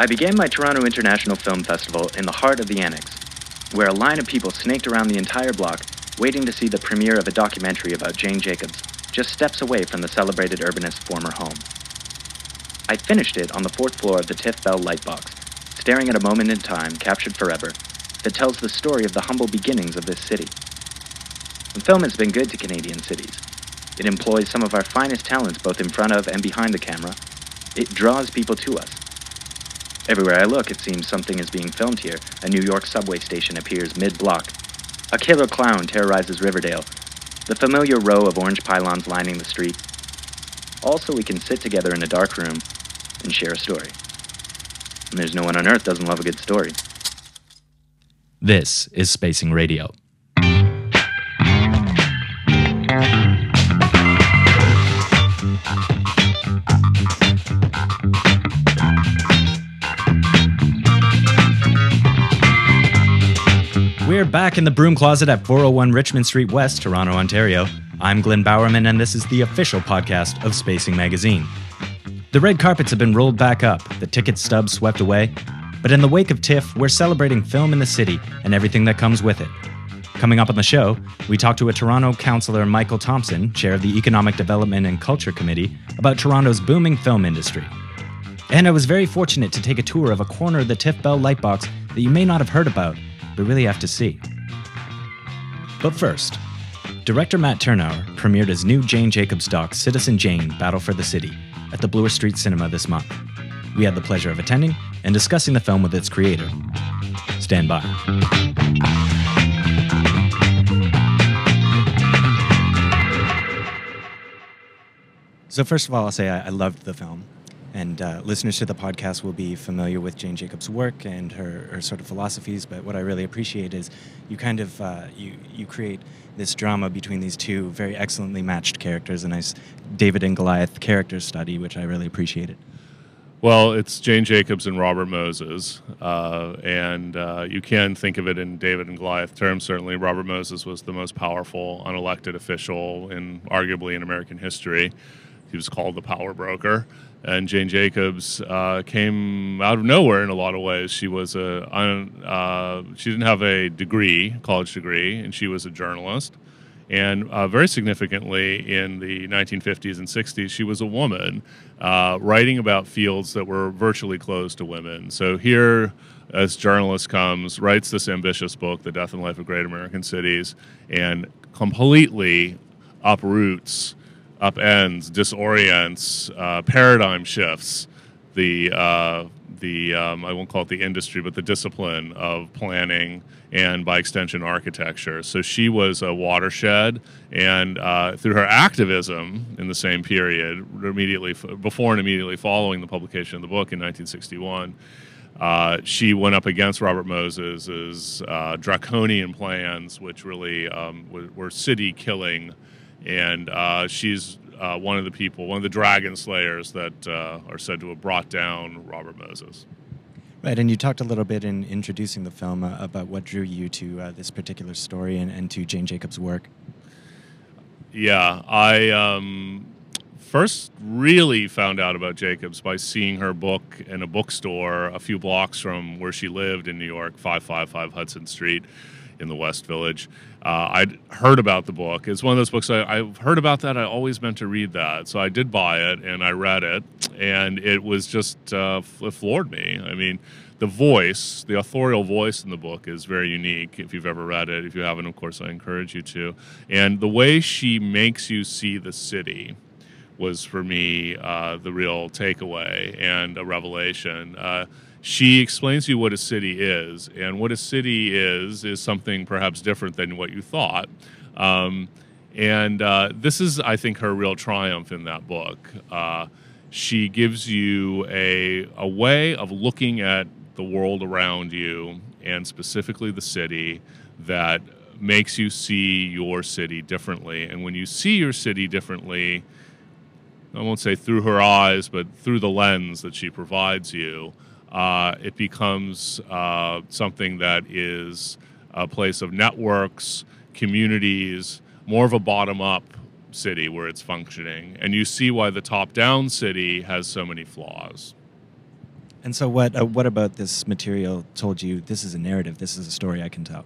I began my Toronto International Film Festival in the heart of the Annex, where a line of people snaked around the entire block, waiting to see the premiere of a documentary about Jane Jacobs, just steps away from the celebrated urbanist's former home. I finished it on the fourth floor of the Tiff Bell Lightbox, staring at a moment in time captured forever that tells the story of the humble beginnings of this city. Film has been good to Canadian cities. It employs some of our finest talents both in front of and behind the camera. It draws people to us. Everywhere I look, it seems something is being filmed here. A New York subway station appears mid block. A killer clown terrorizes Riverdale. The familiar row of orange pylons lining the street. Also, we can sit together in a dark room and share a story. And there's no one on earth doesn't love a good story. This is Spacing Radio. We're back in the broom closet at 401 Richmond Street West, Toronto, Ontario. I'm Glenn Bowerman, and this is the official podcast of Spacing Magazine. The red carpets have been rolled back up, the ticket stubs swept away, but in the wake of TIFF, we're celebrating film in the city and everything that comes with it. Coming up on the show, we talk to a Toronto councillor, Michael Thompson, chair of the Economic Development and Culture Committee, about Toronto's booming film industry. And I was very fortunate to take a tour of a corner of the TIFF Bell Lightbox that you may not have heard about, but really have to see. But first, director Matt Tyrnauer premiered his new Jane Jacobs doc, Citizen Jane Battle for the City, at the Bloor Street Cinema this month. We had the pleasure of attending and discussing the film with its creator. Stand by. So, first of all, I'll say I loved the film. And uh, listeners to the podcast will be familiar with Jane Jacobs' work and her, her sort of philosophies. But what I really appreciate is you kind of uh, you you create this drama between these two very excellently matched characters, a nice David and Goliath character study, which I really appreciated. Well, it's Jane Jacobs and Robert Moses, uh, and uh, you can think of it in David and Goliath terms. Certainly, Robert Moses was the most powerful unelected official in arguably in American history. He was called the power broker and Jane Jacobs uh, came out of nowhere in a lot of ways. She was a uh, she didn't have a degree, college degree, and she was a journalist. And uh, very significantly, in the 1950s and 60s, she was a woman uh, writing about fields that were virtually closed to women. So here, as journalist comes, writes this ambitious book, The Death and Life of Great American Cities, and completely uproots upends, disorients, uh, paradigm shifts the uh, the um, I won't call it the industry, but the discipline of planning and by extension architecture. So she was a watershed, and uh, through her activism in the same period, immediately before and immediately following the publication of the book in 1961. Uh, she went up against Robert Moses's uh, draconian plans, which really um, were, were city killing and uh, she's uh, one of the people, one of the dragon slayers that uh, are said to have brought down Robert Moses. Right, and you talked a little bit in introducing the film uh, about what drew you to uh, this particular story and, and, to Jane Jacobs' work. Yeah, I um, first really found out about Jacobs by seeing her book in a bookstore a few blocks from where she lived in New York, 555 Hudson Street in the West Village. Uh, I'd heard about the book. It's one of those books I, have heard about that. I always meant to read that, so I did buy it and I read it, and it was just uh, it floored me. I mean, the voice, the authorial voice in the book is very unique. If you've ever read it, if you haven't, of course, I encourage you to. And the way she makes you see the city was for me uh, the real takeaway and a revelation. Uh, she explains to you what a city is, and what a city is is something perhaps different than what you thought. Um, and uh, this is, I think, her real triumph in that book. Uh, she gives you a, a way of looking at the world around you, and specifically the city, that makes you see your city differently. And when you see your city differently, I won't say through her eyes, but through the lens that she provides you, uh, it becomes uh, something that is a place of networks, communities, more of a bottom up city where it's functioning. And you see why the top down city has so many flaws. And so, what uh, what about this material told you this is a narrative? This is a story I can tell.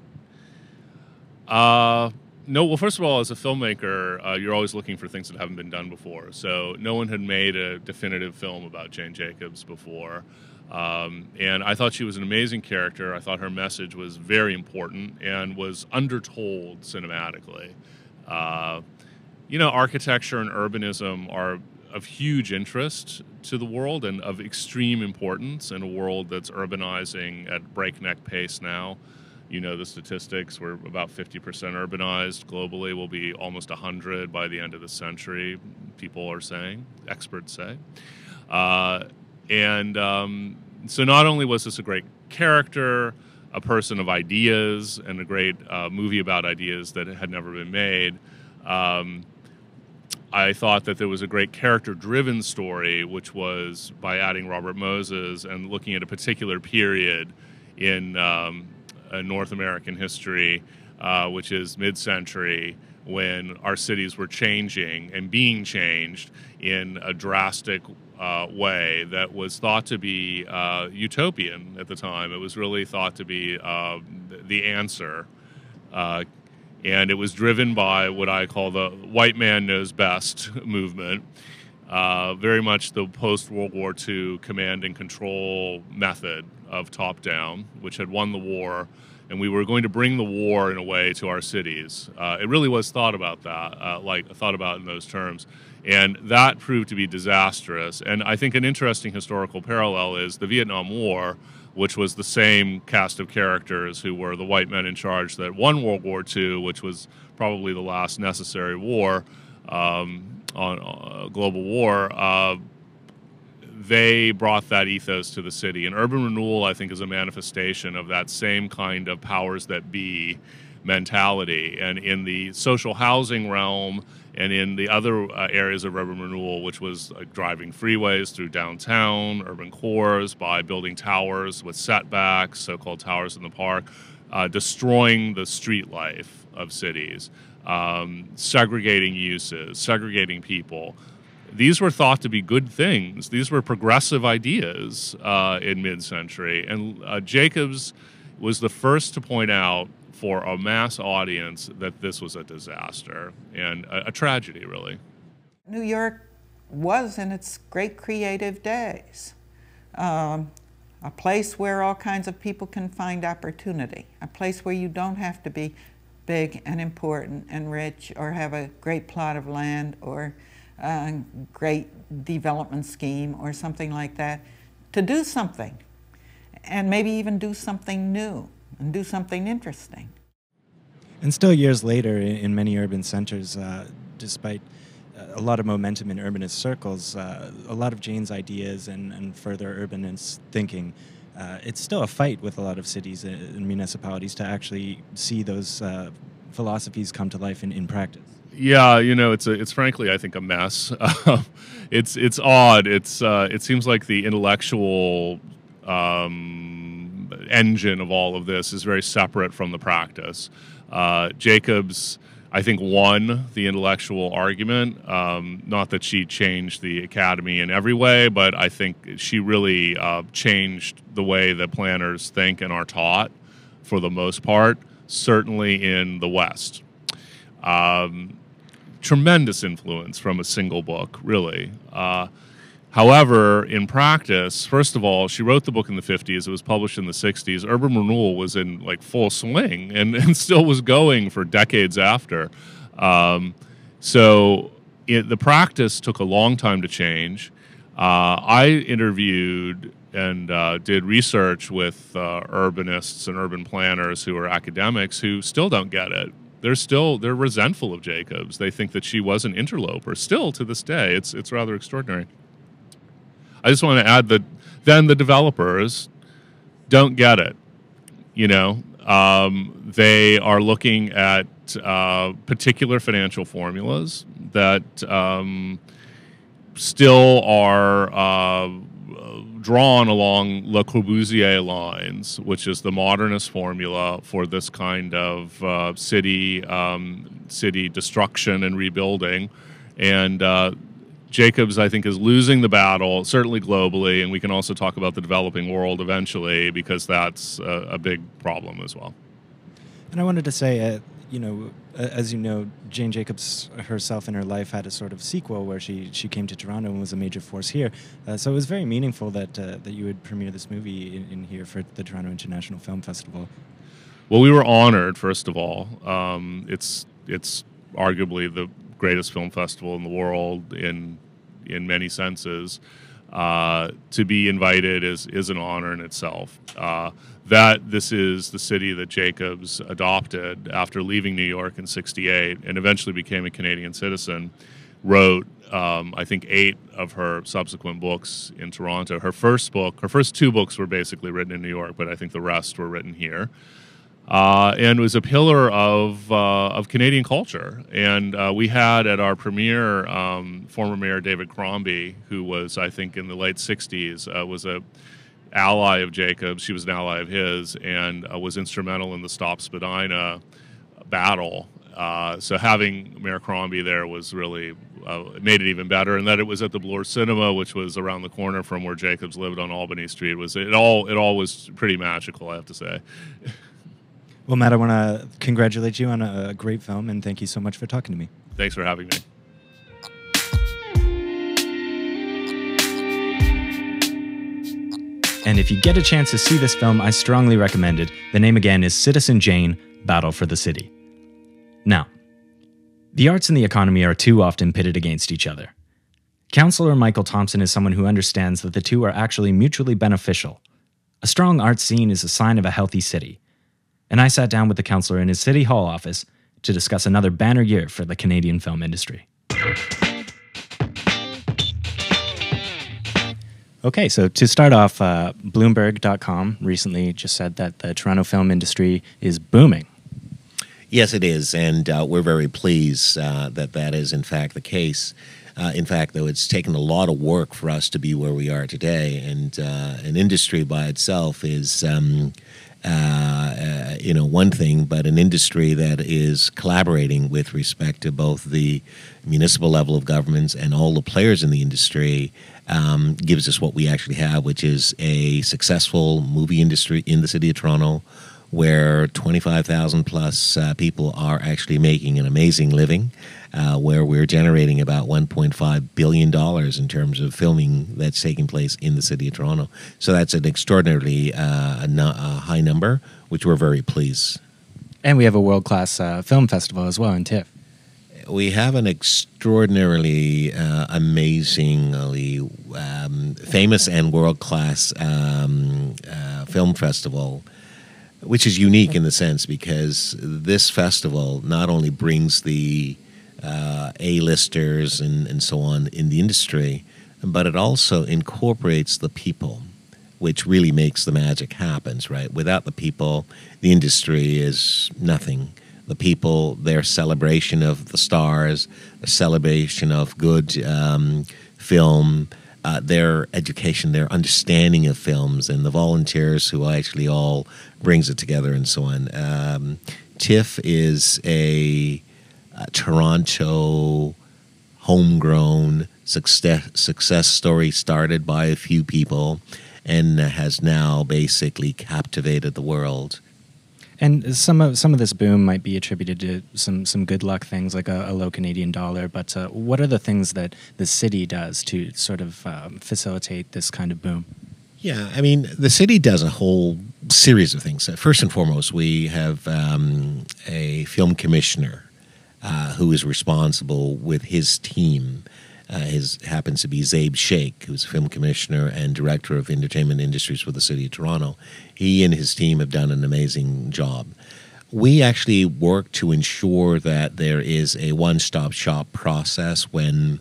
Uh, no. Well, first of all, as a filmmaker, uh, you're always looking for things that haven't been done before. So, no one had made a definitive film about Jane Jacobs before. Um, and I thought she was an amazing character. I thought her message was very important and was undertold cinematically. Uh, you know, architecture and urbanism are of huge interest to the world and of extreme importance in a world that's urbanizing at breakneck pace now. You know the statistics. We're about 50% urbanized globally. We'll be almost 100 by the end of the century, people are saying, experts say. Uh, and um, so not only was this a great character, a person of ideas, and a great uh, movie about ideas that had never been made, um, I thought that there was a great character driven story, which was by adding Robert Moses and looking at a particular period in um, North American history, uh, which is mid century, when our cities were changing and being changed in a drastic uh, way that was thought to be uh, utopian at the time. It was really thought to be uh, the answer. Uh, and it was driven by what I call the white man knows best movement. Uh, very much the post World War II command and control method of top down, which had won the war and we were going to bring the war in a way to our cities. Uh, it really was thought about that, uh, like thought about in those terms. And that proved to be disastrous. And I think an interesting historical parallel is the Vietnam War, which was the same cast of characters who were the white men in charge that won World War II, which was probably the last necessary war um, on uh, global war. Uh, they brought that ethos to the city. And urban renewal, I think, is a manifestation of that same kind of powers that be mentality. And in the social housing realm and in the other uh, areas of urban renewal, which was uh, driving freeways through downtown, urban cores, by building towers with setbacks, so called towers in the park, uh, destroying the street life of cities, um, segregating uses, segregating people these were thought to be good things. These were progressive ideas uh, in mid-century, and uh, Jacobs was the first to point out for a mass audience that this was a disaster and a, a tragedy, really. New York was in its great creative days. Um, a place where all kinds of people can find opportunity, a place where you don't have to be big and important and rich or have a great plot of land or a great development scheme or something like that, to do something and maybe even do something new and do something interesting. And still, years later, in many urban centers, uh, despite uh, a lot of momentum in urbanist circles, uh, a lot of Jane's ideas and, and further urbanist thinking, uh, it's still a fight with a lot of cities and municipalities to actually see those uh, philosophies come to life in, in practice. Yeah, you know, it's a, it's frankly, I think, a mess. it's it's odd. It's uh, it seems like the intellectual um, engine of all of this is very separate from the practice. Uh, Jacobs, I think, won the intellectual argument. Um, not that she changed the academy in every way, but I think she really uh, changed the way that planners think and are taught, for the most part. Certainly in the West. Um, tremendous influence from a single book, really. Uh, however, in practice, first of all, she wrote the book in the 50s. It was published in the 60s. Urban renewal was in like full swing and, and still was going for decades after. Um, so it, the practice took a long time to change. Uh, I interviewed and uh, did research with uh, urbanists and urban planners who are academics who still don't get it they're still they're resentful of Jacobs. They think that she was an interloper. Still to this day, it's it's rather extraordinary. I just want to add that then the developers don't get it. You know, um, they are looking at uh, particular financial formulas that um, still are. Uh, drawn along Le Corbusier lines, which is the modernist formula for this kind of uh, city um, city destruction and rebuilding, and uh, Jacobs, I think, is losing the battle, certainly globally, and we can also talk about the developing world eventually because that's a, a big problem as well. And I wanted to say, uh, you know, as you know, Jane Jacobs herself in her life had a sort of sequel where she she came to Toronto and was a major force here. Uh, so it was very meaningful that uh, that you would premiere this movie in, in, here for the Toronto International Film Festival. Well, we were honored. First of all, um, it's it's arguably the greatest film festival in the world in in many senses. Uh, to be invited is is an honor in itself. Uh, that this is the city that Jacobs adopted after leaving New York in '68 and eventually became a Canadian citizen. Wrote, um, I think, eight of her subsequent books in Toronto. Her first book, her first two books were basically written in New York, but I think the rest were written here uh, and was a pillar of uh, of Canadian culture. And uh, we had at our premiere um, former Mayor David Crombie, who was I think in the late '60s, uh, was a ally of Jacobs. She was an ally of his, and uh, was instrumental in the Stop Spadina battle. Uh, so having Mayor Crombie there was really made it even better, and that it was at the Bloor Cinema, which was around the corner from where Jacobs lived on Albany Street. Was it all? It all was pretty magical, I have to say. Well, Matt, I want to congratulate you on a great film and thank you so much for talking to me. Thanks for having me. And if you get a chance to see this film, I strongly recommend it. The name again is Citizen Jane Battle for the City. Now, the arts and the economy are too often pitted against each other. Councillor Michael Thompson is someone who understands that the two are actually mutually beneficial. A strong art scene is a sign of a healthy city, and I sat down with the councillor in his City Hall office to discuss another banner year for the Canadian film industry. Okay, so to start off, uh, Bloomberg.com recently just said that the Toronto film industry is booming. Yes, it is, and uh, we're very pleased uh, that that is in fact the case. Uh, in fact, though, it's taken a lot of work for us to be where we are today, and uh, an industry by itself is um, uh, uh, you know, one thing, but an industry that is collaborating with respect to both the municipal level of governments and all the players in the industry um, gives us what we actually have, which is a successful movie industry in the city of Toronto where 25,000 plus uh, people are actually making an amazing living, uh, where we're generating about 1.5 billion dollars in terms of filming that's taking place in the city of Toronto. So that's an extraordinarily uh, a, high number, which we're very pleased. And we have a world class uh, film festival as well in TIFF. We have an extraordinarily, uh, amazingly um, famous and world class um, uh, film festival which is unique in the sense because this festival not only brings the uh, A-listers and, and so on in the industry, but it also incorporates the people, which really makes the magic happens. Right? Without the people, the industry is nothing. The people, their celebration of the stars, the celebration of good um, film, uh, their education, their understanding of films, and the volunteers who actually all brings it together and so on. Um, TIFF is a, a Toronto homegrown success success story started by a few people and has now basically captivated the world. And some of some of this boom might be attributed to some some good luck things like a, a low Canadian dollar. But uh, what are the things that the city does to sort of um, facilitate this kind of boom? Yeah, I mean, the city does a whole series of things. First and foremost, we have um, a film commissioner uh, who is responsible with his team uh, his happens to be Zaib Shaikh, who's a film commissioner and director of entertainment industries for the city of Toronto. He and his team have done an amazing job. We actually work to ensure that there is a one-stop shop process when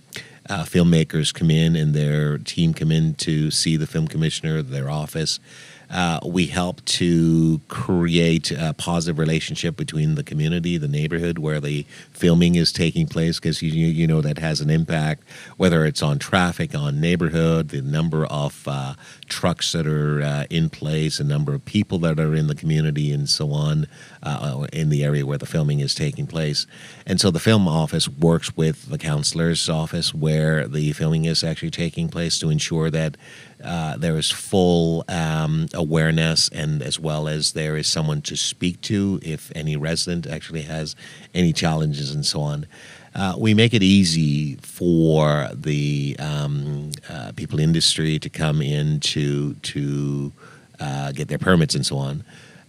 uh, filmmakers come in and their team come in to see the film commissioner, their office. Uh, we help to create a positive relationship between the community, the neighborhood where the filming is taking place, because you, you know that has an impact, whether it's on traffic, on neighborhood, the number of uh, trucks that are uh, in place, the number of people that are in the community, and so on, uh, in the area where the filming is taking place. And so the film office works with the councillor's office where the filming is actually taking place to ensure that uh, there is full um, awareness and as well as there is someone to speak to if any resident actually has any challenges and so on. Uh, we make it easy for the um, uh, people industry to come in to to uh, get their permits and so on.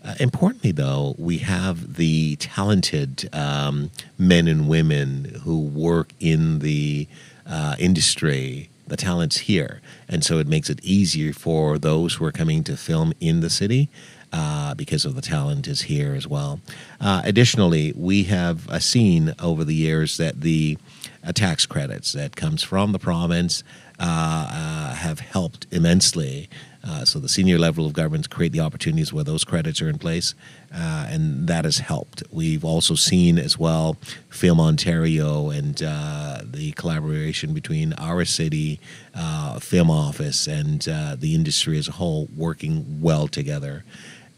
Uh, importantly, though, we have the talented um, men and women who work in the uh, industry the talent's here. And so it makes it easier for those who are coming to film in the city uh, because of the talent is here as well. Uh, additionally, we have uh, seen over the years that the uh, tax credits that comes from the province uh, uh, have helped immensely uh, so the senior level of governments create the opportunities where those credits are in place, uh, and that has helped. We've also seen as well Film Ontario and uh, the collaboration between our city, uh, film office, and uh, the industry as a whole working well together.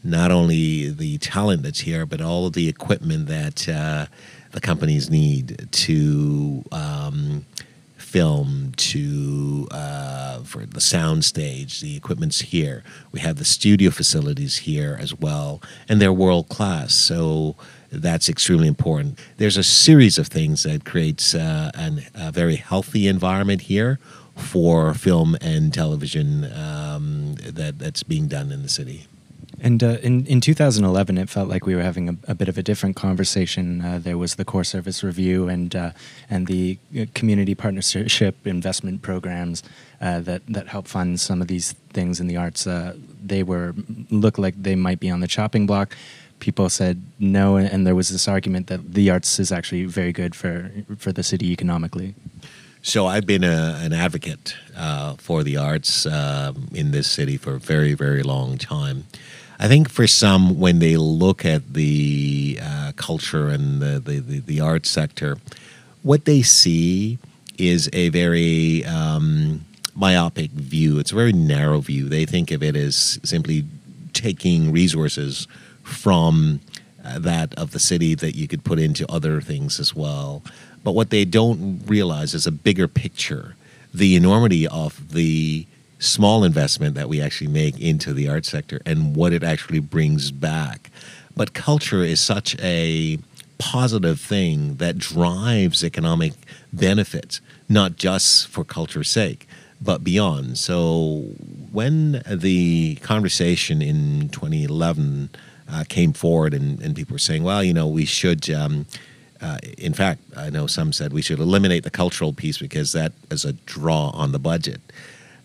Not only the talent that's here, but all of the equipment that the companies need to. Um, film to uh, for the sound stage. The equipment's here. We have the studio facilities here as well, and they're world class. So that's extremely important. There's a series of things that creates uh, an, a very healthy environment here for film and television um, that that's being done in the city. And uh, in in 2011, it felt like we were having a, a bit of a different conversation. Uh, there was the core service review and uh, and the uh, community partnership investment programs uh, that that help fund some of these things in the arts. Uh, they were looked like they might be on the chopping block. People said no, and there was this argument that the arts is actually very good for for the city economically. So I've been a, an advocate for the arts um, in this city for a very very long time. I think for some, when they look at the uh, culture and the, the, the, the art sector, what they see is a very um, myopic view. It's a very narrow view. They think of it as simply taking resources from uh, that of the city that you could put into other things as well. But what they don't realize is a bigger picture, the enormity of the small investment that we actually make into the art sector and what it actually brings back. But culture is such a positive thing that drives economic benefits, not just for culture's sake, but beyond. So when the conversation in 2011 uh, came forward and, and people were saying, well, you know, we should. Um, uh, in fact, I know some said we should eliminate the cultural piece because that is a draw on the budget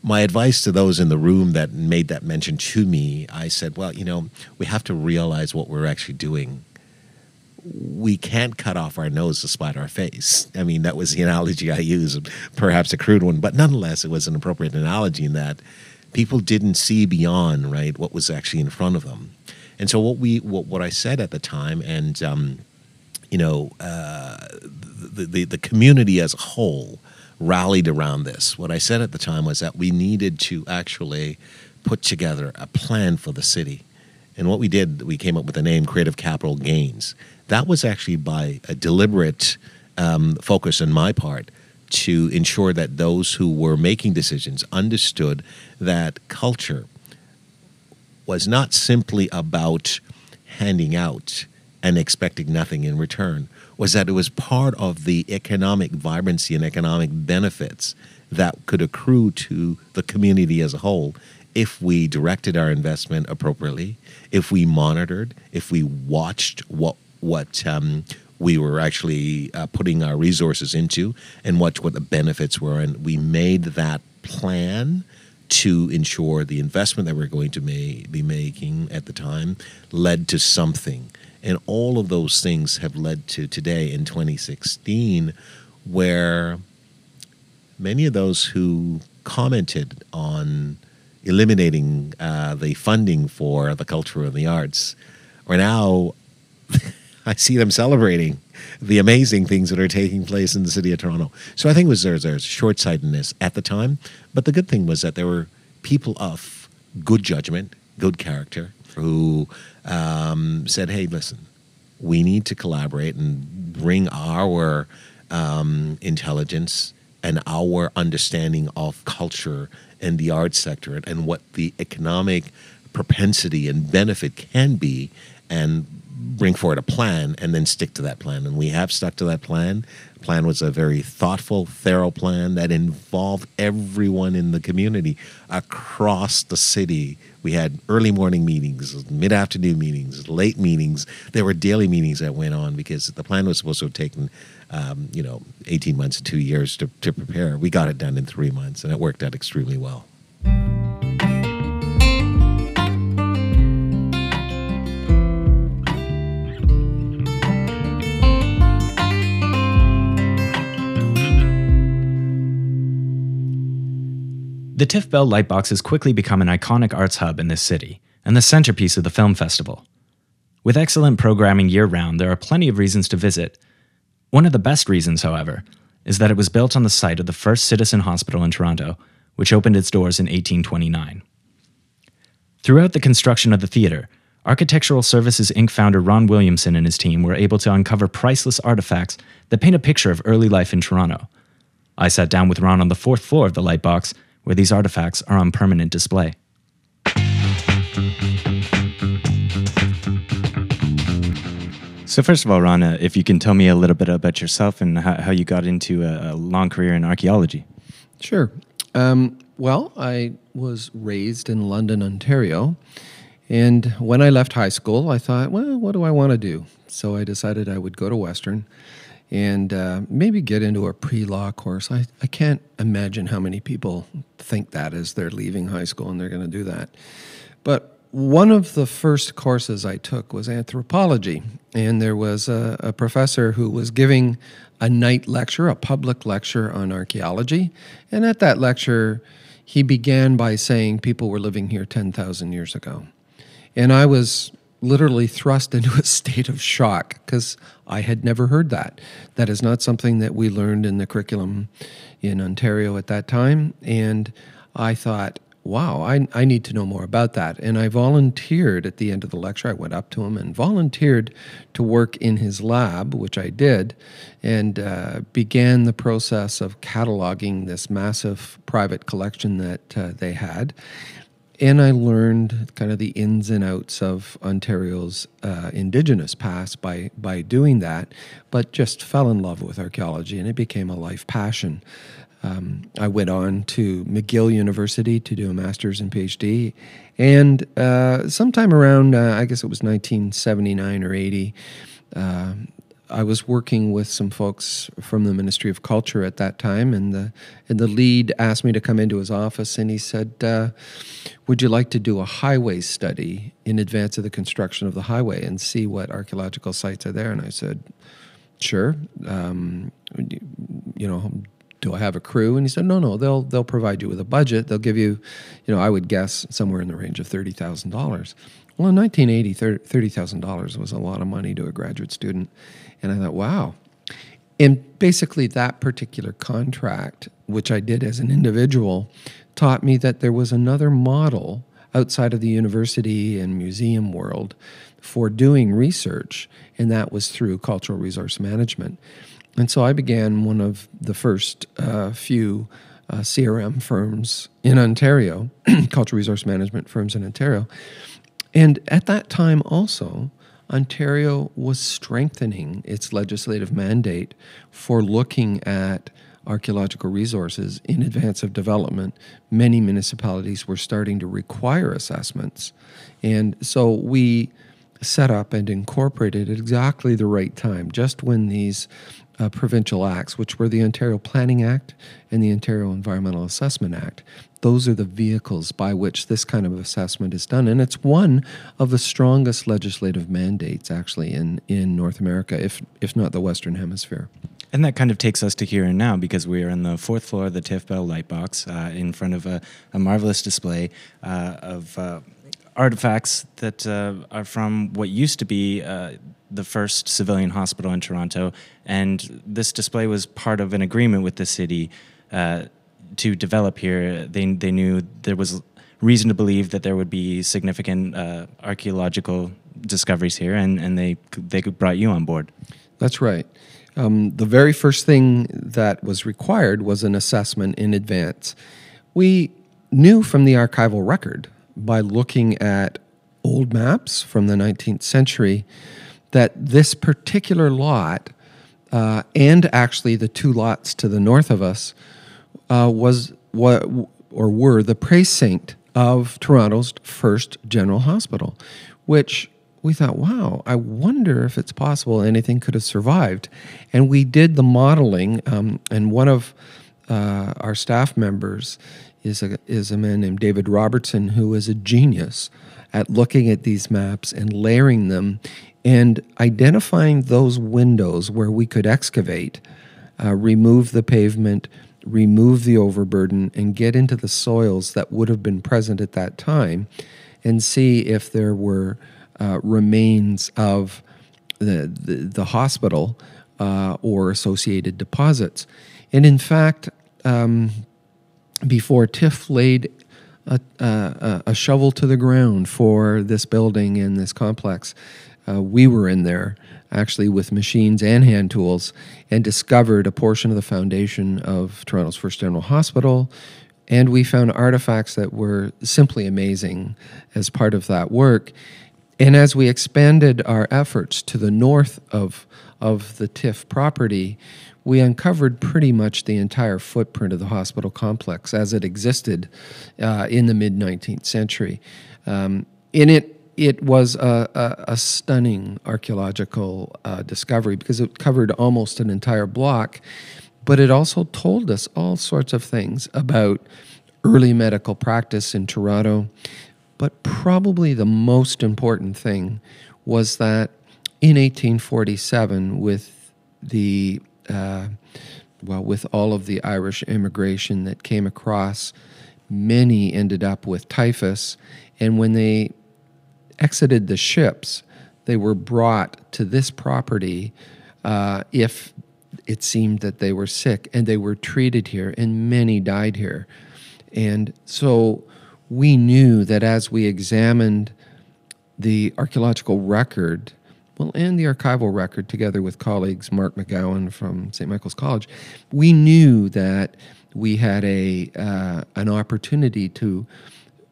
my advice to those in the room that made that mention to me, I said, well, you know, we have to realize what we're actually doing. We can't cut off our nose to spite our face. I mean, that was the analogy I used, perhaps a crude one, but nonetheless, it was an appropriate analogy in that people didn't see beyond, right, what was actually in front of them. And so, what we, what, what I said at the time, and um, you know, uh, the, the the community as a whole rallied around this. What I said at the time was that we needed to actually put together a plan for the city. And what we did, we came up with the name Creative Capital Gains. That was actually by a deliberate um, focus on my part to ensure that those who were making decisions understood that culture was not simply about handing out and expecting nothing in return, was that it was part of the economic vibrancy and economic benefits that could accrue to the community as a whole if we directed our investment appropriately, if we monitored, if we watched what what um, we were actually uh, putting our resources into, and what what the benefits were, and we made that plan to ensure the investment that we're going to may, be making at the time led to something. And all of those things have led to today in 2016, where many of those who commented on eliminating uh, the funding for the culture and the arts, are now I see them celebrating the amazing things that are taking place in the city of Toronto. So I think it was there's, there's short sightedness at the time, but the good thing was that there were people of good judgment, good character, who um, said, "Hey, listen, we need to collaborate and bring our um, intelligence and our understanding of culture and the arts sector and what the economic propensity and benefit can be and bring forward a plan and then stick to that plan. And we have stuck to that plan. The plan was a very thoughtful, thorough plan that involved everyone in the community across the city. We had early morning meetings, mid afternoon meetings, late meetings. There were daily meetings that went on because the plan was supposed to have taken, um, you know, 18 months two years to, to prepare. We got it done in three months and it worked out extremely well. The Tiff Bell Lightbox has quickly become an iconic arts hub in this city and the centerpiece of the film festival. With excellent programming year round, there are plenty of reasons to visit. One of the best reasons, however, is that it was built on the site of the first citizen hospital in Toronto, which opened its doors in 1829. Throughout the construction of the theatre, Architectural Services Inc. founder Ron Williamson and his team were able to uncover priceless artifacts that paint a picture of early life in Toronto. I sat down with Ron on the fourth floor of the Lightbox where these artifacts are on permanent display. So, first of all, Ron, if you can tell me a little bit about yourself and how, how you got into a, a, long career in archaeology. Sure. Um, well, I was raised in London, Ontario. And when I left high school, I thought, well, what do I want to do? So I decided I would go to Western and uh, maybe get into a pre law course. I, I can't imagine how many people think that as they're leaving high school and they're going to do that. But one of the first courses I took was anthropology, and there was a, a professor who was giving a night lecture, a public lecture on archaeology. And at that lecture, he began by saying people were living here 10,000 years ago. And I was literally thrust into a state of shock because I had never heard that. That is not something that we learned in the curriculum in Ontario at that time. And I thought, wow, I, I need to know more about that. And I volunteered at the end of the lecture. I went up to him and volunteered to work in his lab, which I did, and uh, began the process of cataloging this massive private collection that uh, they had and I learned kind of the ins and outs of Ontario's uh, Indigenous past by by doing that, but just fell in love with archaeology, and it became a life passion. Um, I went on to McGill University to do a master's and PhD, and uh, sometime around uh, I guess it was 1979 or 80. I was working with some folks from the Ministry of Culture at that time, and the and the lead asked me to come into his office, and he said, uh, "Would you like to do a highway study in advance of the construction of the highway and see what archaeological sites are there?" And I said, "Sure." Um, you know, do I have a crew? And he said, no, no, they'll they'll provide you with a budget. They'll give you, you know, I would guess somewhere in the range of thirty thousand dollars. Well, in 1980, $30,000 was a lot of money to a graduate student. And I thought, wow. And basically, that particular contract, which I did as an individual, taught me that there was another model outside of the university and museum world for doing research, and that was through cultural resource management. And so I began one of the first uh, few uh, CRM firms in Ontario, cultural resource management firms in Ontario. And at that time, also, Ontario was strengthening its legislative mandate for looking at archaeological resources in advance of development. Many municipalities were starting to require assessments. And so we set up and incorporated at exactly the right time, just when these uh, provincial acts, which were the Ontario Planning Act and the Ontario Environmental Assessment Act. Those are the vehicles by which this kind of assessment is done. And it's one of the strongest legislative mandates, actually, in, in North America, if, if not the Western Hemisphere. And that kind of takes us to here and now because we are on the fourth floor of the Tiff Bell Lightbox uh, in front of a, a marvelous display uh, of uh, artifacts that uh, are from what used to be uh, the first civilian hospital in Toronto. And this display was part of an agreement with the city uh, to develop here. They, they knew there was reason to believe that there would be significant archaeological discoveries here, and, and they, they brought you on board. That's right. Um, the very first thing that was required was an assessment in advance. We knew from the archival record by looking at old maps from the 19th century that this particular lot, uh, and actually the two lots to the north of us, uh, was what or were the precinct of Toronto's first general hospital, which we thought, wow, I wonder if it's possible anything could have survived. And we did the modeling, um, and one of uh, our staff members is a, is a man named David Robertson, who is a genius at looking at these maps and layering them and identifying those windows where we could excavate, uh, remove the pavement, remove the overburden, and get into the soils that would have been present at that time and see if there were uh, remains of the, the, the hospital uh, or associated deposits. And in fact, um, before TIFF laid a, a, a, shovel to the ground for this building and this complex, uh, we were in there actually with machines and hand tools and discovered a portion of the foundation of Toronto's First General Hospital. And we found artifacts that were simply amazing as part of that work. And as we expanded our efforts to the north of, of the TIFF property, we uncovered pretty much the entire footprint of the hospital complex as it existed uh, in the mid 19th century. Um, in it, it was a, a, a stunning archaeological uh, discovery because it covered almost an entire block, but it also told us all sorts of things about early medical practice in Toronto, but probably the most important thing was that in 1847, with the uh, well, with all of the Irish immigration that came across, many ended up with typhus, and when they exited the ships, they were brought to this property uh, if it seemed that they were sick, and they were treated here, and many died here. And so we knew that as we examined the archaeological record, well, and the archival record together with colleagues Mark McGowan from St. Michael's College, we knew that we had a uh, an opportunity to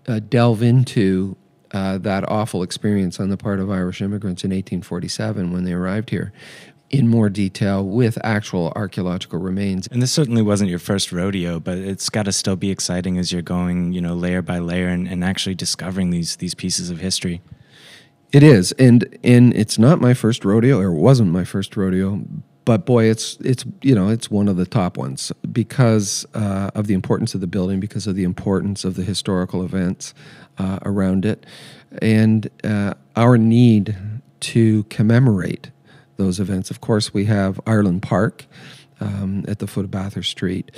uh, delve into uh, that awful experience on the part of Irish immigrants in 1847 when they arrived here in more detail with actual archaeological remains. And this certainly wasn't your first rodeo, but it's got to still be exciting as you're going, you know, layer by layer and, and actually discovering these these pieces of history. It is, and and it's not my first rodeo, or it wasn't my first rodeo, but boy, it's it's you know it's one of the top ones because uh, of the importance of the building, because of the importance of the historical events uh, around it, and uh, our need to commemorate those events. Of course, we have Ireland Park um, at the foot of Bathurst Street,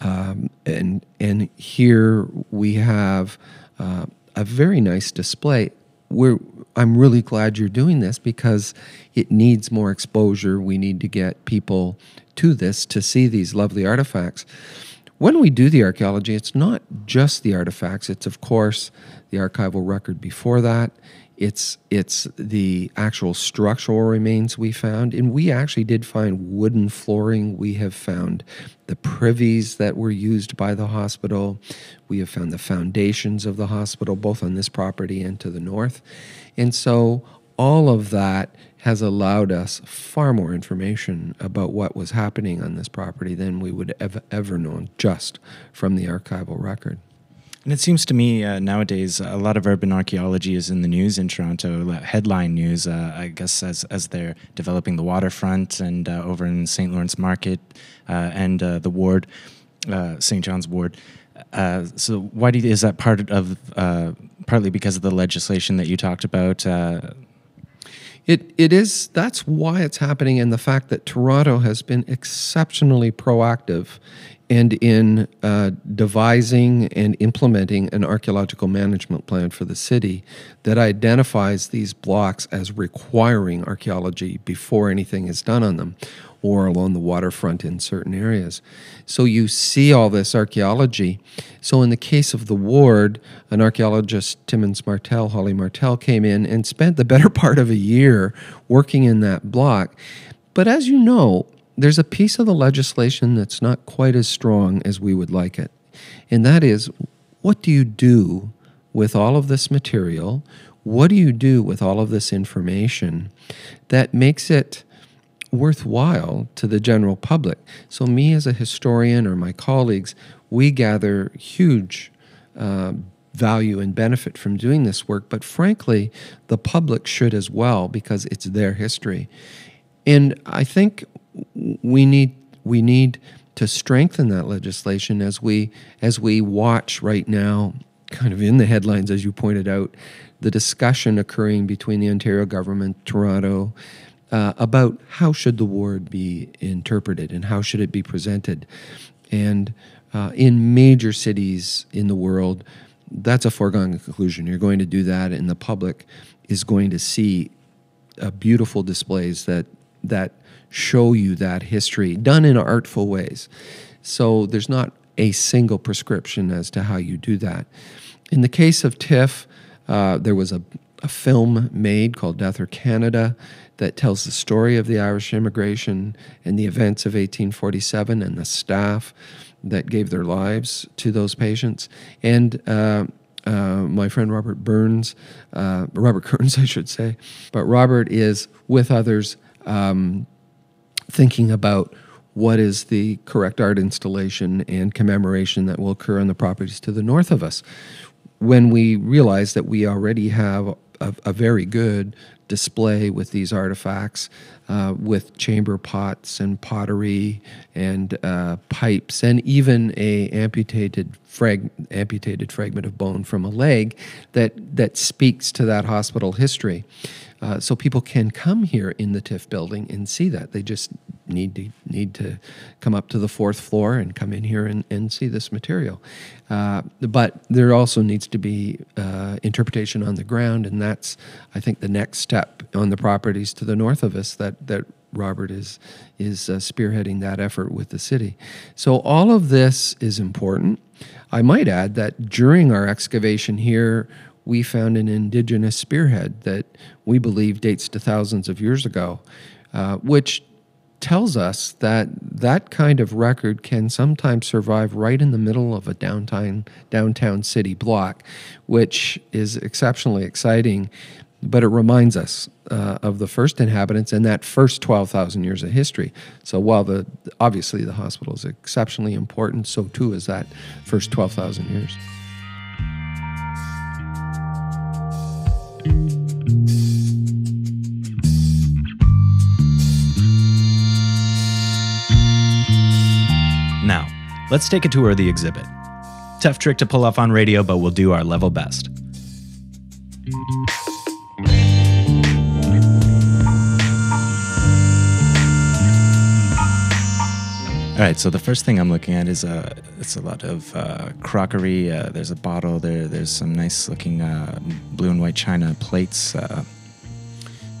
um, and and here we have uh, a very nice display. We're, I'm really glad you're doing this because it needs more exposure. We need to get people to this to see these lovely artifacts. When we do the archaeology, it's not just the artifacts, it's, of course, the archival record before that. It's it's the actual structural remains we found, and we actually did find wooden flooring. We have found the privies that were used by the hospital. We have found the foundations of the hospital, both on this property and to the north, and so all of that has allowed us far more information about what was happening on this property than we would have ever known just from the archival record. And it seems to me uh, nowadays a lot of urban archaeology is in the news in Toronto, headline news, uh, I guess, as, as they're developing the waterfront and uh, over in St. Lawrence Market uh, and uh, the ward, uh, St. John's Ward. so why do you, is that part of partly because of the legislation that you talked about? It it is that's why it's happening, and the fact that Toronto has been exceptionally proactive and in uh, devising and implementing an archaeological management plan for the city that identifies these blocks as requiring archaeology before anything is done on them or along the waterfront in certain areas. So you see all this archaeology. So in the case of the ward, an archaeologist, Timmins Martelle, Holly Martelle, came in and spent the better part of a year working in that block. But as you know, there's a piece of the legislation that's not quite as strong as we would like it. And that is what do you do with all of this material? What do you do with all of this information that makes it worthwhile to the general public? So, me as a historian or my colleagues, we gather huge uh, value and benefit from doing this work, but frankly, the public should as well because it's their history. And I think we need we need to strengthen that legislation as we as we watch right now kind of in the headlines as you pointed out the discussion occurring between the Ontario government Toronto uh, about how should the word be interpreted and how should it be presented and uh, in major cities in the world that's a foregone conclusion you're going to do that and the public is going to see uh, beautiful displays that that show you that history done in artful ways. So there's not a single prescription as to how you do that. In the case of TIFF, uh, there was a, a film made called Death or Canada that tells the story of the Irish immigration and the events of 1847 and the staff that gave their lives to those patients. And uh, uh, my friend Robert Burns, uh, Robert Kearns, I should say, but Robert is with others um, thinking about what is the correct art installation and commemoration that will occur on the properties to the north of us. When we realize that we already have a, a very good display with these artifacts, uh, with chamber pots and pottery and uh, pipes, and even a amputated frag- amputated fragment of bone from a leg that that speaks to that hospital history. Uh, so people can come here in the TIFF building and see that. They just need to need to come up to the fourth floor and come in here and, and see this material. Uh, but there also needs to be uh, interpretation on the ground, and that's I think the next step on the properties to the north of us that that Robert is is uh, spearheading that effort with the city. So all of this is important. I might add that during our excavation here, we found an indigenous spearhead that we believe dates to thousands of years ago, uh, which tells us that that kind of record can sometimes survive right in the middle of a downtown downtown city block, which is exceptionally exciting. But it reminds us uh, of the first inhabitants and that first 12,000 years of history. So while the obviously the hospital is exceptionally important, so too is that first 12,000 years. Now, let's take a tour of the exhibit. Tough trick to pull off on radio, but we'll do our level best. All right, so the first thing I'm looking at is uh, it's a lot of uh, crockery. Uh, there's a bottle there. There's some nice looking uh, blue and white china plates. Uh,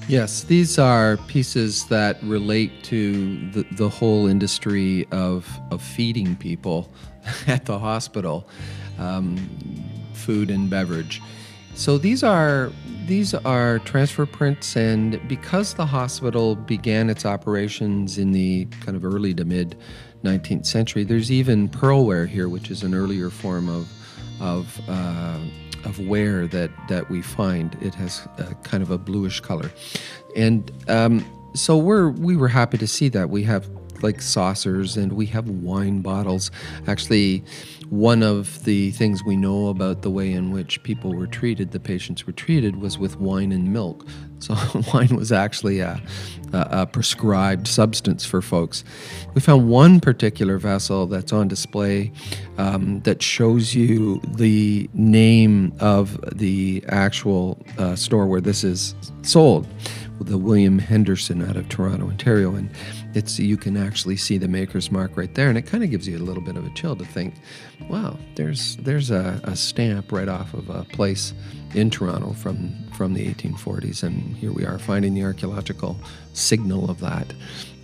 Yes, these are pieces that relate to the, the whole industry of, of feeding people at the hospital, um, food and beverage. So these are these are transfer prints, and because the hospital began its operations in the kind of early to mid 19th century, there's even pearlware here, which is an earlier form of of uh, of ware that that we find. It has kind of a bluish color, and um, so we're we were happy to see that. We have like saucers and we have wine bottles. Actually, one of the things we know about the way in which people were treated, the patients were treated, was with wine and milk. So wine was actually a, a, a, prescribed substance for folks. We found one particular vessel that's on display um, that shows you the name of the actual uh, store where this is sold, the William Henderson out of Toronto, Ontario, and it's you can actually see the maker's mark right there, and it kind of gives you a little bit of a chill to think, wow, there's there's a, a stamp right off of a place in Toronto from from the 1840s, and here we are finding the archaeological signal of that.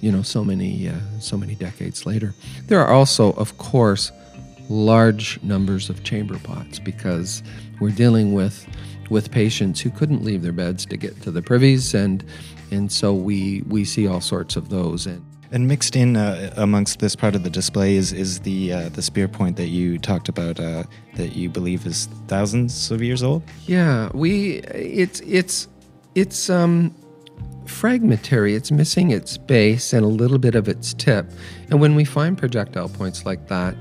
You know, so many uh, so many decades later. There are also, of course, large numbers of chamber pots because we're dealing with with patients who couldn't leave their beds to get to the privies, and and so we we see all sorts of those. And and mixed in uh, amongst this part of the display is is the uh, the spear point that you talked about uh, that you believe is thousands of years old. Yeah, we it's it's it's um fragmentary. It's missing its base and a little bit of its tip. And when we find projectile points like that,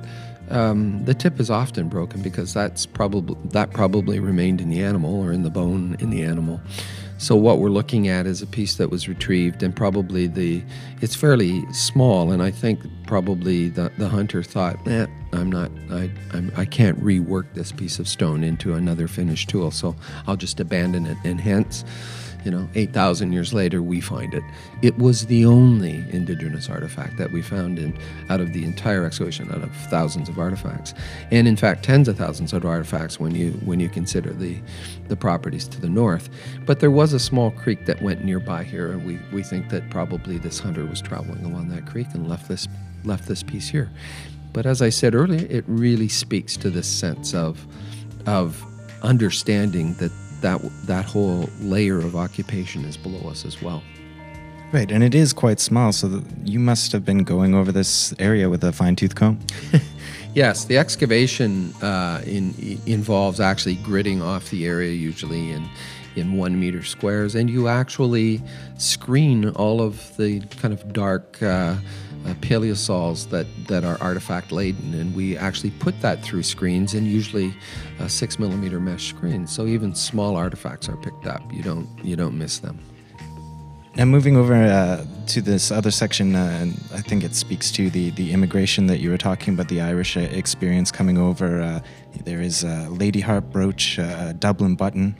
um, the tip is often broken because that's probably that probably remained in the animal or in the bone in the animal. So what we're looking at is a piece that was retrieved, and probably the it's fairly small, and I think probably the, the hunter thought, eh, I'm not, I I'm, I can't rework this piece of stone into another finished tool, so I'll just abandon it, and hence you know, 8,000 years later, we find it. It was the only indigenous artifact that we found in out of the entire excavation, out of thousands of artifacts, and in fact, tens of thousands of artifacts when you when you consider the the properties to the north. But there was a small creek that went nearby here, and we, we think that probably this hunter was traveling along that creek and left this left this piece here. But as I said earlier, it really speaks to this sense of of understanding that that that whole layer of occupation is below us as well. Right, and it is quite small, so you must have been going over this area with a fine tooth comb. yes, the excavation uh, in, involves actually gridding off the area, usually in in one meter squares, and you actually screen all of the kind of dark. Uh, uh, paleosols that, that are artifact laden, and we actually put that through screens and usually uh, six millimeter mesh screens. So even small artifacts are picked up. You don't you don't miss them. Now, moving over uh, to this other section, uh, I think it speaks to the, the immigration that you were talking about, the Irish uh, experience coming over. Uh, there is a Lady Harp brooch, a Dublin button,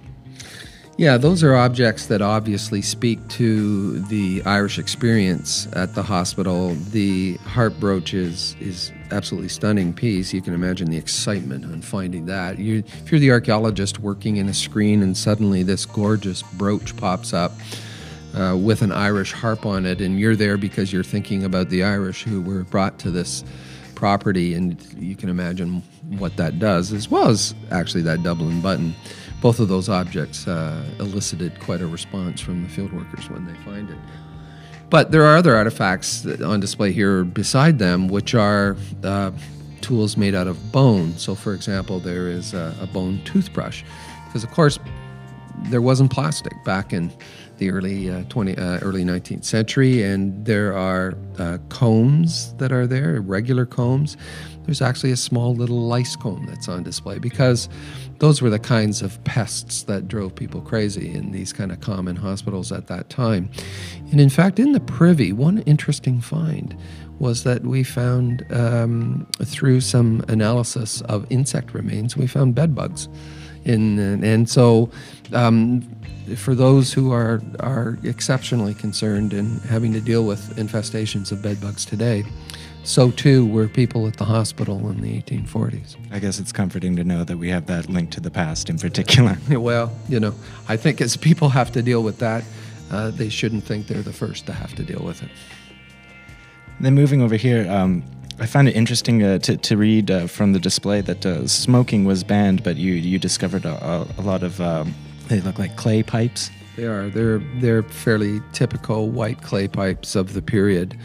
yeah, those are objects that obviously speak to the Irish experience at the hospital. The harp brooch is, is absolutely stunning piece. You can imagine the excitement on finding that. You, if you're the archaeologist working in a screen and suddenly this gorgeous brooch pops up uh, with an Irish harp on it, and you're there because you're thinking about the Irish who were brought to this property, and you can imagine what that does, as well as actually that Dublin button both of those objects uh, elicited quite a response from the field workers when they find it. But there are other artifacts on display here beside them, which are uh, tools made out of bone. So, for example, there is a, a bone toothbrush, because of course there wasn't plastic back in the early uh, 20 uh, early 19th century, and there are uh, combs that are there, regular combs. There's actually a small little lice comb that's on display because those were the kinds of pests that drove people crazy in these kind of common hospitals at that time. And in fact, in the privy, one interesting find was that we found um, through some analysis of insect remains, we found bed bugs. In, and so, um, for those who are, are exceptionally concerned and having to deal with infestations of bed bugs today, so too were people at the hospital in the 1840s. I guess it's comforting to know that we have that link to the past in particular. well, you know, I think as people have to deal with that, uh, they shouldn't think they're the first to have to deal with it. Then moving over here, um, I found it interesting uh, to, to read uh, from the display that uh, smoking was banned, but you, you discovered a, a lot of, um, they look like clay pipes. They are. They're, they're fairly typical white clay pipes of the period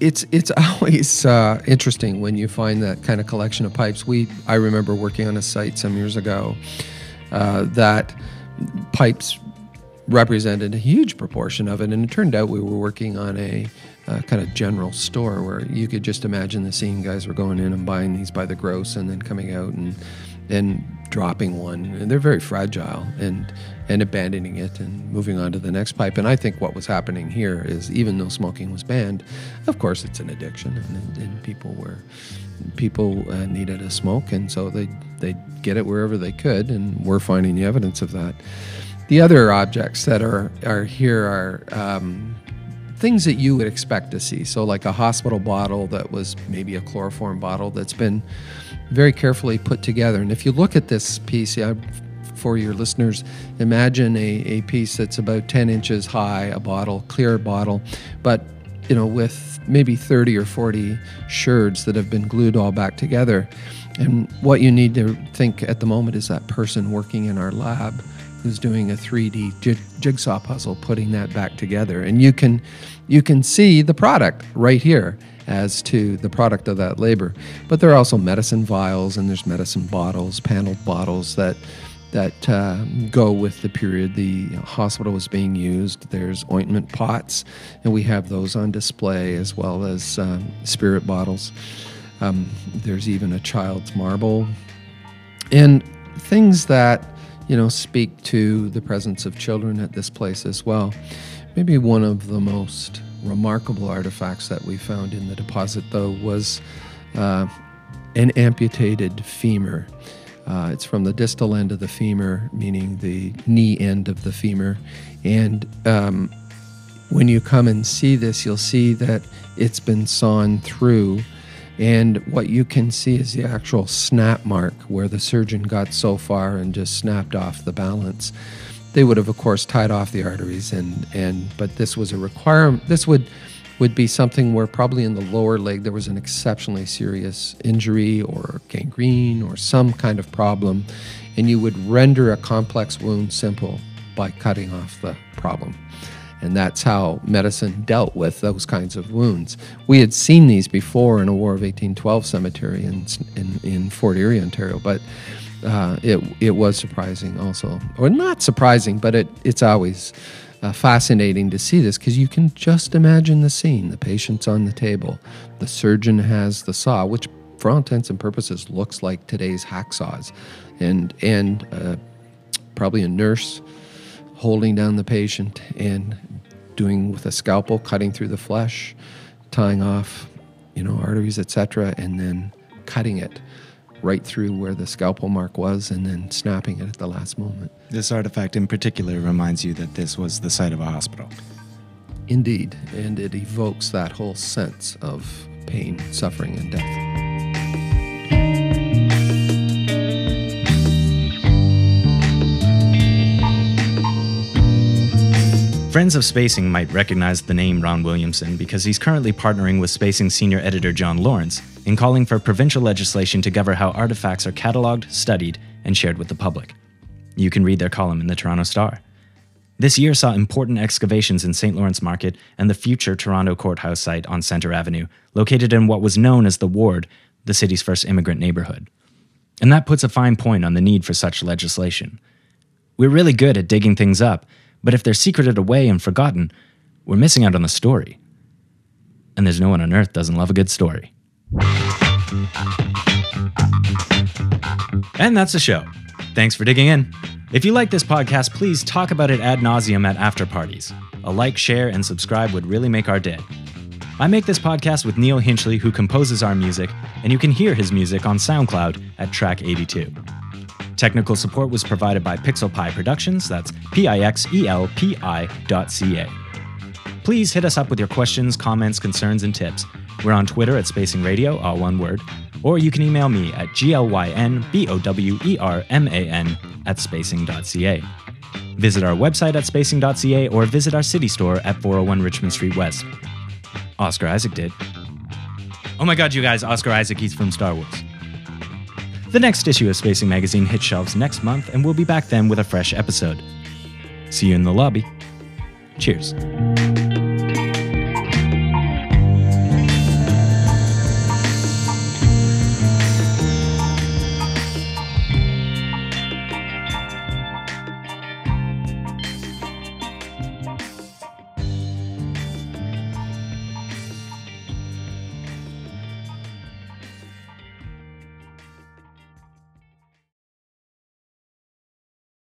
it's it's always uh, interesting when you find that kind of collection of pipes. We I remember working on a site some years ago uh, that pipes represented a huge proportion of it, and it turned out we were working on a uh, kind of general store where you could just imagine the scene. Guys were going in and buying these by the gross, and then coming out and and dropping one. And they're very fragile, and and abandoning it and moving on to the next pipe. And I think what was happening here is even though smoking was banned, of course it's an addiction, and, and people were people uh, needed a smoke, and so they they get it wherever they could, and we're finding the evidence of that. the other objects that are, are here are um, things that you would expect to see. So, like a hospital bottle that was maybe a chloroform bottle that's been very carefully put together. And if you look at this piece, yeah, for your listeners, imagine a, a piece that's about 10 inches high, a bottle, clear bottle, but you know, with maybe 30 or 40 sherds that have been glued all back together. And what you need to think at the moment is that person working in our lab who's doing a 3D jig- jigsaw puzzle, putting that back together. And you can, you can see the product right here as to the product of that labor. But there are also medicine vials and there's medicine bottles, paneled bottles that that uh, go with the period the hospital was being used. There's ointment pots, and we have those on display as well as um, spirit bottles. Um, there's even a child's marble, and things that you know speak to the presence of children at this place as well. Maybe one of the most remarkable artifacts that we found in the deposit, though, was uh, an amputated femur. Uh, it's from the distal end of the femur, meaning the knee end of the femur. And um, when you come and see this, you'll see that it's been sawn through. And what you can see is the actual snap mark where the surgeon got so far and just snapped off the balance. They would have, of course, tied off the arteries, and, and but this was a requirement. This would would be something where probably in the lower leg there was an exceptionally serious injury or gangrene or some kind of problem, and you would render a complex wound simple by cutting off the problem. And that's how medicine dealt with those kinds of wounds. We had seen these before in a War of 1812 cemetery in, in, in Fort Erie, Ontario, but uh, it, it was surprising also. Or not surprising, but it, it's always uh, fascinating to see this because you can just imagine the scene. The patient's on the table, the surgeon has the saw, which for all intents and purposes looks like today's hacksaws, and and uh, probably a nurse holding down the patient and doing with a scalpel, cutting through the flesh, tying off, you know, arteries, etc., and then cutting it right through where the scalpel mark was and then snapping it at the last moment. This artifact in particular reminds you that this was the site of a hospital. Indeed, and it evokes that whole sense of pain, suffering, and death. Friends of Spacing might recognize the name Ron Williamson because he's currently partnering with Spacing senior editor John Lorinc in calling for provincial legislation to govern how artifacts are cataloged, studied, and shared with the public. You can read their column in the Toronto Star. This year saw important excavations in St. Lawrence Market and the future Toronto Courthouse site on Centre Avenue, located in what was known as the Ward, the city's first immigrant neighborhood. And that puts a fine point on the need for such legislation. We're really good at digging things up, but if they're secreted away and forgotten, we're missing out on the story. And there's no one on earth doesn't love a good story. And that's the show. Thanks for digging in. If you like this podcast, please talk about it ad nauseum at after parties. A like, share, and subscribe would really make our day. I make this podcast with Neil Hinchley, who composes our music, and you can hear his music on SoundCloud at track 82. Technical support was provided by Pixel Pie Productions, that's P I X E L P I dot C A. Please hit us up with your questions, comments, concerns, and tips. We're on Twitter at Spacing Radio, all one word, or you can email me at glynbowerman at spacing.ca. Visit our website at spacing.ca or visit our city store at 401 Richmond Street West. Oscar Isaac did. Oh my god, you guys, Oscar Isaac, he's from Star Wars. The next issue of Spacing Magazine hits shelves next month, and we'll be back then with a fresh episode. See you in the lobby. Cheers.